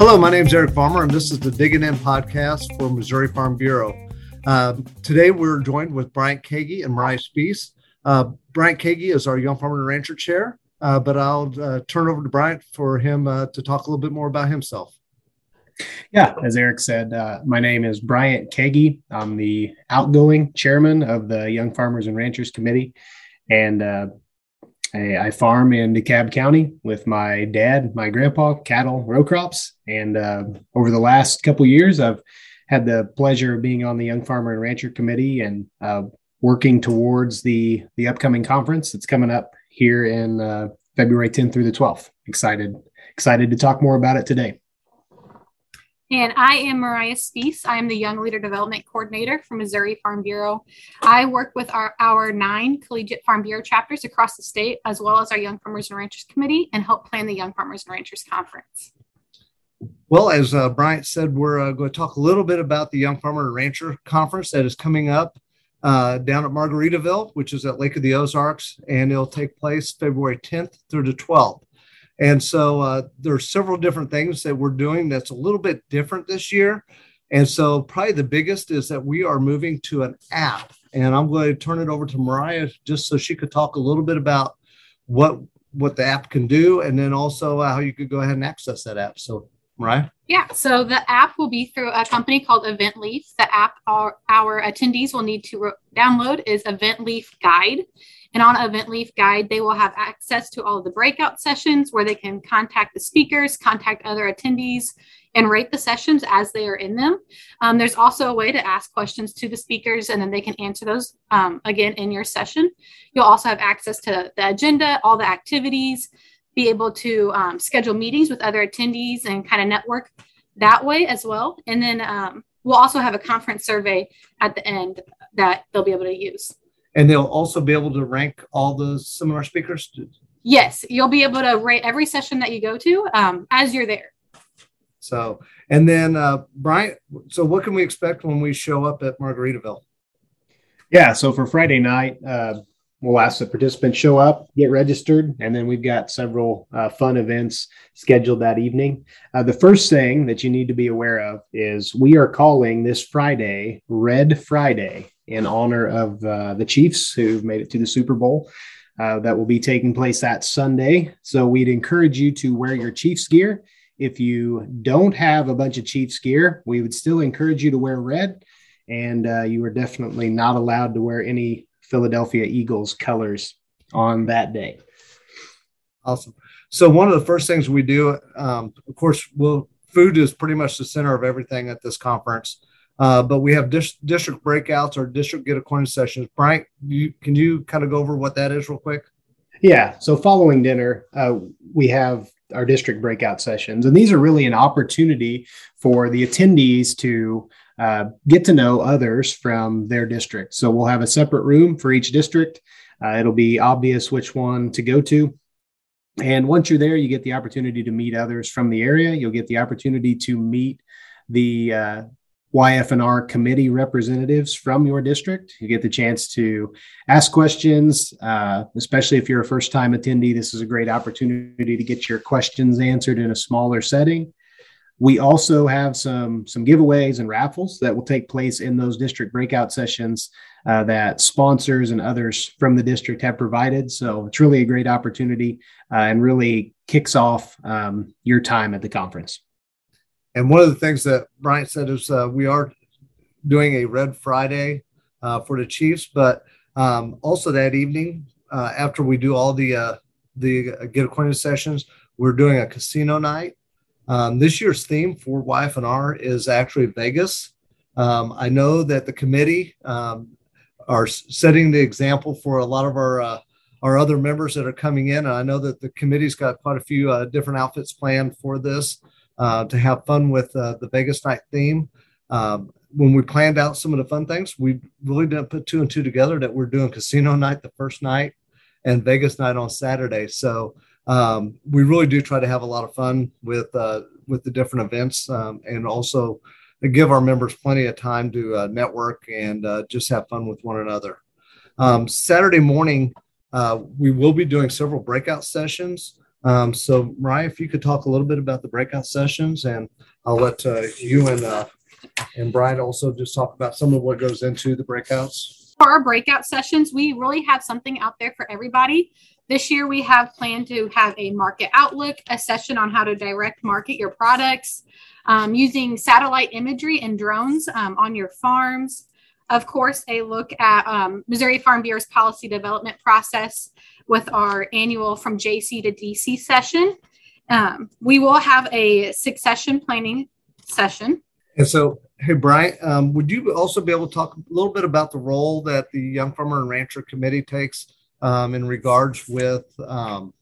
Hello, my name is Eric Farmer, and this is the Digging In podcast for Missouri Farm Bureau. Uh, today, we're joined with Bryant Kagi and Mariah Spees. Uh, Bryant Kagi is our Young Farmer and Rancher Chair, uh, but I'll uh, turn over to Bryant for him uh, to talk a little bit more about himself. Yeah, as Eric said, uh, my name is Bryant Kagi. I'm the outgoing chairman of the Young Farmers and Ranchers Committee, and I, I, farm in DeKalb County with my dad, my grandpa, cattle, row crops, and uh, over the last couple years, I've had the pleasure of being on the Young Farmer and Rancher Committee and uh, working towards the the upcoming conference that's coming up here in uh, February 10th through the 12th. Excited, excited to talk more about it today. And I am Mariah Spees. I am the Young Leader Development Coordinator for Missouri Farm Bureau. I work with our, our nine collegiate Farm Bureau chapters across the state, as well as our Young Farmers and Ranchers Committee, and help plan the Young Farmers and Ranchers Conference. Well, as uh, Bryant said, we're uh, going to talk a little bit about the Young Farmer and Rancher Conference that is coming up uh, down at Margaritaville, which is at Lake of the Ozarks, and it'll take place February 10th through the 12th. And so uh, there are several different things that we're doing that's a little bit different this year. And so probably the biggest is that we are moving to an app. And I'm going to turn it over to Mariah just so she could talk a little bit about what what the app can do, and then also uh, how you could go ahead and access that app. So, Mariah. Yeah, so the app will be through a company called EventLeaf. The app our, our attendees will need to re- download is EventLeaf Guide. And on EventLeaf Guide, they will have access to all of the breakout sessions where they can contact the speakers, contact other attendees, and rate the sessions as they are in them. Um, there's also a way to ask questions to the speakers, and then they can answer those um, again in your session. You'll also have access to the agenda, all the activities, be able to um, schedule meetings with other attendees and kind of network that way as well. And then um, we'll also have a conference survey at the end that they'll be able to use and they'll also be able to rank all the seminar speakers? Yes you'll be able to rate every session that you go to um, as you're there. So and then uh, bryant so what can we expect when we show up at margaritaville? Yeah so for friday night uh, we'll ask the participants show up get registered and then we've got several uh, fun events scheduled that evening. Uh, the first thing that you need to be aware of is we are calling this friday red friday in honor of uh, the Chiefs who made it to the Super Bowl. Uh, that will be taking place that Sunday. So we'd encourage you to wear your Chiefs gear. If you don't have a bunch of Chiefs gear, we would still encourage you to wear red. And uh, you are definitely not allowed to wear any Philadelphia Eagles colors on that day. Awesome. So one of the first things we do, um, of course, well, food is pretty much the center of everything at this conference. Uh, but we have dis- district breakouts or district get acquainted sessions. Bryant, you, can you kind of go over what that is real quick? Yeah. So following dinner, uh, we have our district breakout sessions, and these are really an opportunity for the attendees to uh, get to know others from their district. So we'll have a separate room for each district. Uh, it'll be obvious which one to go to. And once you're there, you get the opportunity to meet others from the area. You'll get the opportunity to meet the uh, YF&R committee representatives from your district. You get the chance to ask questions, uh, especially if you're a first time attendee. This is a great opportunity to get your questions answered in a smaller setting. We also have some, some giveaways and raffles that will take place in those district breakout sessions uh, that sponsors and others from the district have provided. So it's really a great opportunity uh, and really kicks off um, your time at the conference. And one of the things that Bryant said is uh, we are doing a Red Friday uh, for the Chiefs, but um, also that evening uh, after we do all the uh, the uh, get acquainted sessions, we're doing a casino night. Um, this year's theme for YF&R is actually Vegas. Um, I know that the committee um, are setting the example for a lot of our uh, our other members that are coming in. And I know that the committee's got quite a few different outfits planned for this uh, to have fun with uh, the Vegas night theme. Um, when we planned out some of the fun things, we really didn't put two and two together that we're doing casino night the first night and Vegas night on Saturday. So um, we really do try to have a lot of fun with uh, with the different events um, and also give our members plenty of time to uh, network and uh, just have fun with one another. Um, Saturday morning, uh, we will be doing several breakout sessions. Um, so, Mariah, if you could talk a little bit about the breakout sessions, and I'll let uh, you and uh, and Brian also just talk about some of what goes into the breakouts. For our breakout sessions, we really have something out there for everybody. This year, we have planned to have a market outlook, a session on how to direct market your products um, using satellite imagery and drones um, on your farms. Of course, a look at um, Missouri Farm Bureau's policy development process with our annual from JC to DC session. Um, we will have a succession planning session. And so, hey, Bryant, um, would you also be able to talk a little bit about the role that the Young Farmer and Rancher Committee takes um, in regards with, um,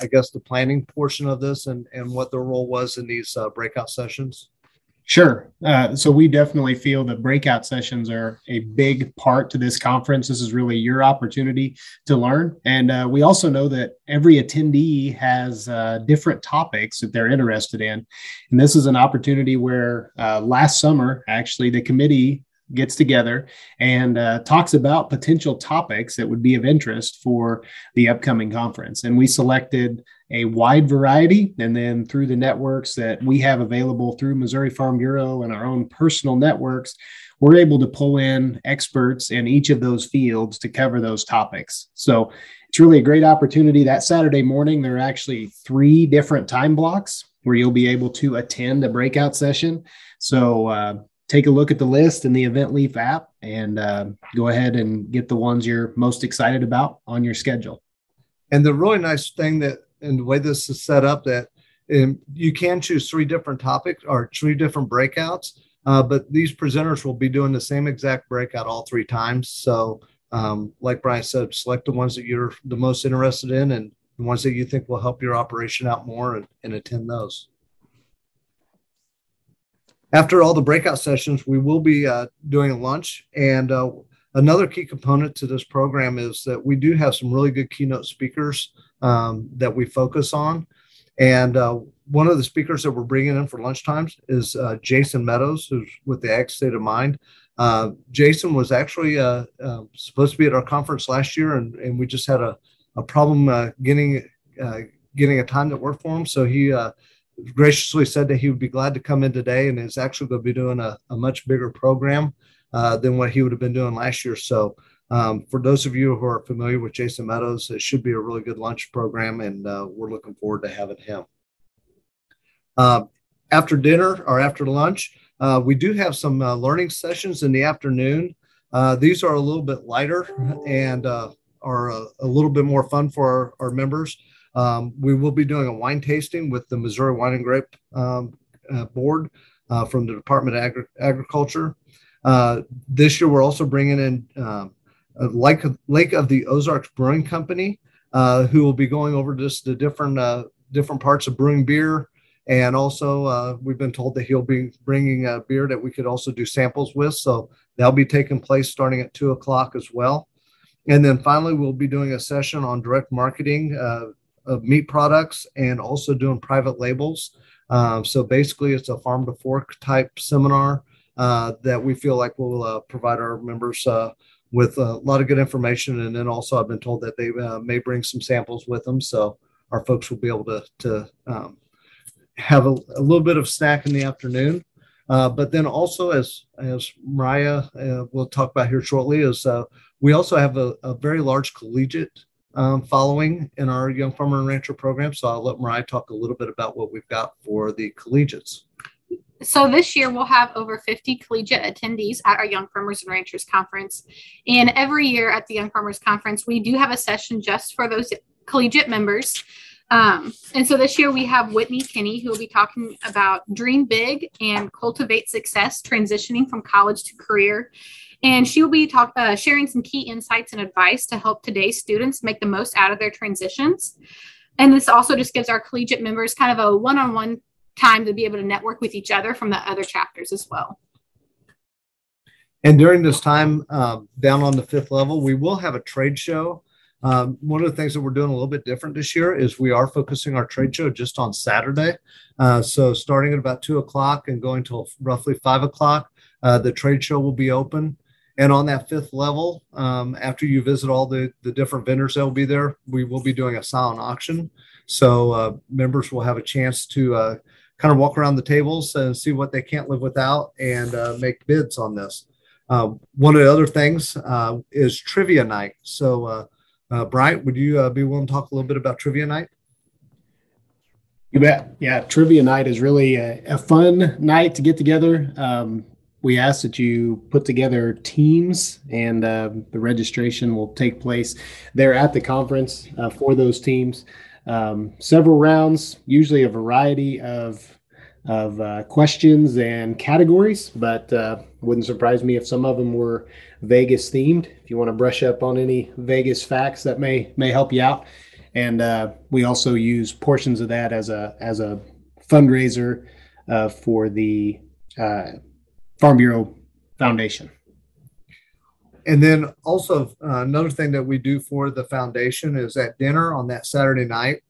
I guess, the planning portion of this and, and what their role was in these uh, breakout sessions? Sure. Uh, so we definitely feel that breakout sessions are a big part to this conference. This is really your opportunity to learn. And uh, we also know that every attendee has uh, different topics that they're interested in. And this is an opportunity where uh, last summer, actually, the committee gets together and uh, talks about potential topics that would be of interest for the upcoming conference. And we selected a wide variety. And then through the networks that we have available through Missouri Farm Bureau and our own personal networks, we're able to pull in experts in each of those fields to cover those topics. So it's really a great opportunity. That Saturday morning, there are actually three different time blocks where you'll be able to attend a breakout session. So uh, take a look at the list in the Event Leaf app and uh, go ahead and get the ones you're most excited about on your schedule. And the really nice thing that, and the way this is set up, that um, you can choose three different topics or three different breakouts, uh, but these presenters will be doing the same exact breakout all three times. So, um, like Bryant said, select the ones that you're the most interested in and the ones that you think will help your operation out more and, and attend those. After all the breakout sessions, we will be uh, doing lunch. And uh, another key component to this program is that we do have some really good keynote speakers um, that we focus on. And uh, one of the speakers that we're bringing in for lunchtimes is uh, Jason Medows, who's with the Ag State of Mind. Uh, Jason was actually uh, supposed to be at our conference last year, and, and we just had a, a problem getting getting a time that worked for him. So he graciously said that he would be glad to come in today and is actually going to be doing a, a much bigger program uh, than what he would have been doing last year. So, um, for those of you who are familiar with Jason Medows, it should be a really good lunch program, and uh, we're looking forward to having him. Uh, after dinner or after lunch, uh, we do have some uh, learning sessions in the afternoon. Uh, these are a little bit lighter and are a, a, little bit more fun for our, our members. Um, we will be doing a wine tasting with the Missouri Wine and Grape um, uh, Board uh, from the Department of Agri- Agriculture. Uh, this year, we're also bringing in um, Lake, Lake of the Ozarks Brewing Company, uh, who will be going over just the different uh, different parts of brewing beer. And also, uh, we've been told that he'll be bringing a beer that we could also do samples with. So that'll be taking place starting at two o'clock as well. And then finally, we'll be doing a session on direct marketing of meat products and also doing private labels. Uh, so basically, it's a farm to fork type seminar uh, that we feel like will uh, provide our members uh, with a lot of good information. And then also, I've been told that they uh, may bring some samples with them, so our folks will be able to to um, have a, a, little bit of snack in the afternoon. Uh, but then also, as as Mariah will talk about here shortly, is we also have a, a very large collegiate um, following in our Young Farmer and Rancher program. So I'll let Mariah talk a little bit about what we've got for the collegiates. So this year we'll have over 50 collegiate attendees at our Young Farmers and Ranchers Conference. And every year at the Young Farmers Conference, we do have a session just for those collegiate members. Um, and so this year we have Whitney Kinney, who will be talking about dream big and cultivate success, transitioning from college to career. And she will be talk, uh, sharing some key insights and advice to help today's students make the most out of their transitions. And this also just gives our collegiate members kind of a one on one time to be able to network with each other from the other chapters as well. And during this time um, down on the fifth level, we will have a trade show. Um, one of the things that we're doing a little bit different this year is we are focusing our trade show just on Saturday. Uh, so starting at about two o'clock and going till roughly five o'clock, uh, the trade show will be open. And on that fifth level, um, after you visit all the, the different vendors that will be there, we will be doing a silent auction. So uh, members will have a chance to uh, kind of walk around the tables and see what they can't live without and uh, make bids on this. Uh, one of the other things uh, is trivia night. So, uh, uh, Bryant, would you be willing to talk a little bit about trivia night? You bet. Yeah, trivia night is really a, a fun night to get together. Um, we ask that you put together teams, and uh, the registration will take place there at the conference uh, for those teams. Um, several rounds, usually a variety of of uh, questions and categories, but uh, wouldn't surprise me if some of them were Vegas themed. If you want to brush up on any Vegas facts, that may may help you out. And uh, we also use portions of that as a as a fundraiser uh, for the Farm Bureau Foundation. And then also uh, another thing that we do for the foundation is at dinner on that Saturday night,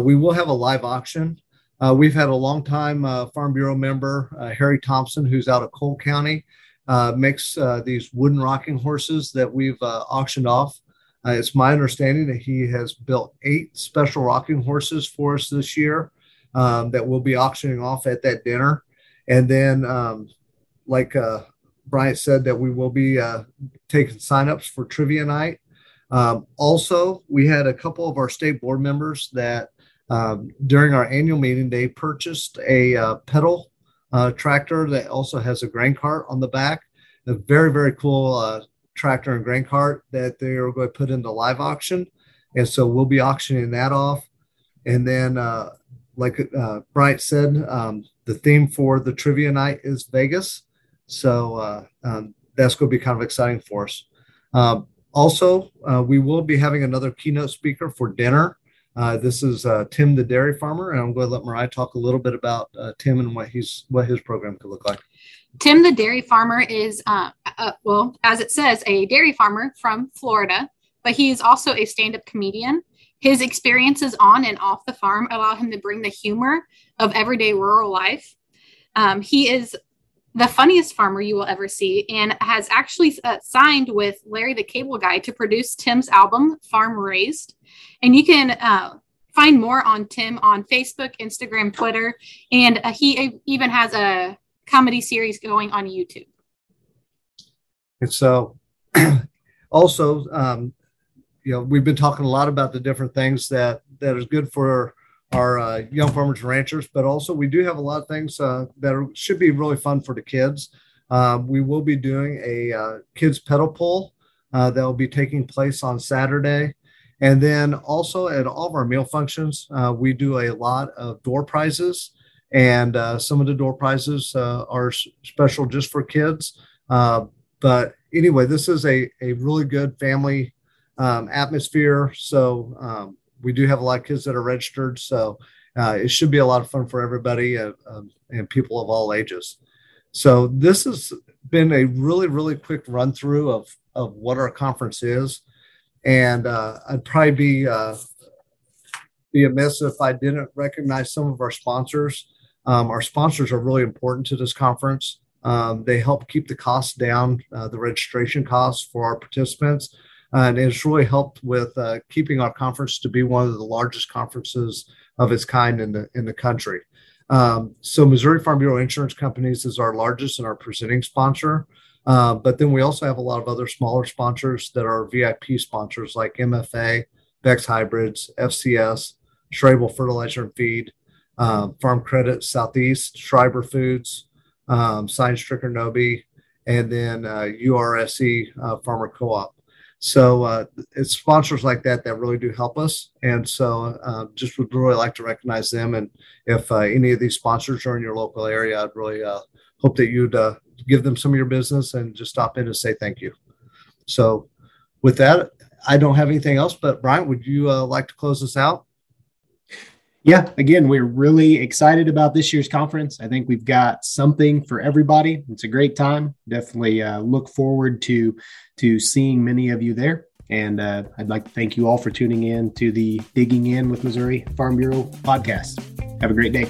we will have a live auction uh, we've had a long time uh, Farm Bureau member, uh, Harry Thompson, who's out of Cole County, uh, makes uh, these wooden rocking horses that we've uh, auctioned off. it's my understanding that he has built eight special rocking horses for us this year um, that we'll be auctioning off at that dinner. And then, um, like Bryant said, that we will be taking signups for trivia night. Um, also, we had a couple of our state board members that um, during our annual meeting, they purchased a uh, pedal uh, tractor that also has a grain cart on the back. A very, very cool uh, tractor and grain cart that they are going to put into live auction. And so we'll be auctioning that off. And then, uh, like uh, Bryant said, um, the theme for the trivia night is Vegas. So uh, um, that's going to be kind of exciting for us. Um, also, we will be having another keynote speaker for dinner. Uh, this is uh, Tim, the dairy farmer, and I'm going to let Mariah talk a little bit about uh, Tim and what he's what his program could look like. Tim, the dairy farmer, is uh, uh, well, as it says, a dairy farmer from Florida, but he is also a stand-up comedian. His experiences on and off the farm allow him to bring the humor of everyday rural life. Um, he is the funniest farmer you will ever see and has actually uh, signed with Larry the Cable Guy to produce Tim's album, Farm Raised. And you can uh, find more on Tim on Facebook, Instagram, Twitter, and uh, he even has a comedy series going on YouTube. And so, also, um, you know, we've been talking a lot about the different things that that is good for our uh, young farmers and ranchers, but also we do have a lot of things uh, that are, should be really fun for the kids. Um, we will be doing a uh, kids pedal pull uh, that will be taking place on Saturday. And then also at all of our meal functions, uh, we do a lot of door prizes. And some of the door prizes are special just for kids. but anyway, this is a, a really good family um, atmosphere. So um, we do have a lot of kids that are registered, so uh, it should be a lot of fun for everybody uh, um, and people of all ages. So this has been a really, really quick run through of of what our conference is, and uh, I'd probably be uh, be amiss if I didn't recognize some of our sponsors. Um, our sponsors are really important to this conference. Um, they help keep the costs down, uh, the registration costs for our participants and it's really helped with uh, keeping our conference to be one of the largest conferences of its kind in the in the country. Um, so Missouri Farm Bureau Insurance Companies is our largest and our presenting sponsor. Uh, but then we also have a lot of other smaller sponsors that are VIP sponsors like MFA, Beck's Hybrids, FCS, Schrable Fertilizer and Feed, um, Farm Credit Southeast, Schreiber Foods, um, Science Stricker Nobi, and then uh, Ursa uh, Farmer Co-op. So uh, it's sponsors like that that really do help us, and so uh, just would really like to recognize them. And if uh, any of these sponsors are in your local area, I'd really uh, hope that you'd uh, give them some of your business and just stop in and say thank you. So with that, I don't have anything else. But Bryant, would you uh, like to close us out? Yeah, again, we're really excited about this year's conference. I think we've got something for everybody. It's a great time. Definitely uh, look forward to to seeing many of you there. And uh, I'd like to thank you all for tuning in to the Digging In with Missouri Farm Bureau podcast. Have a great day.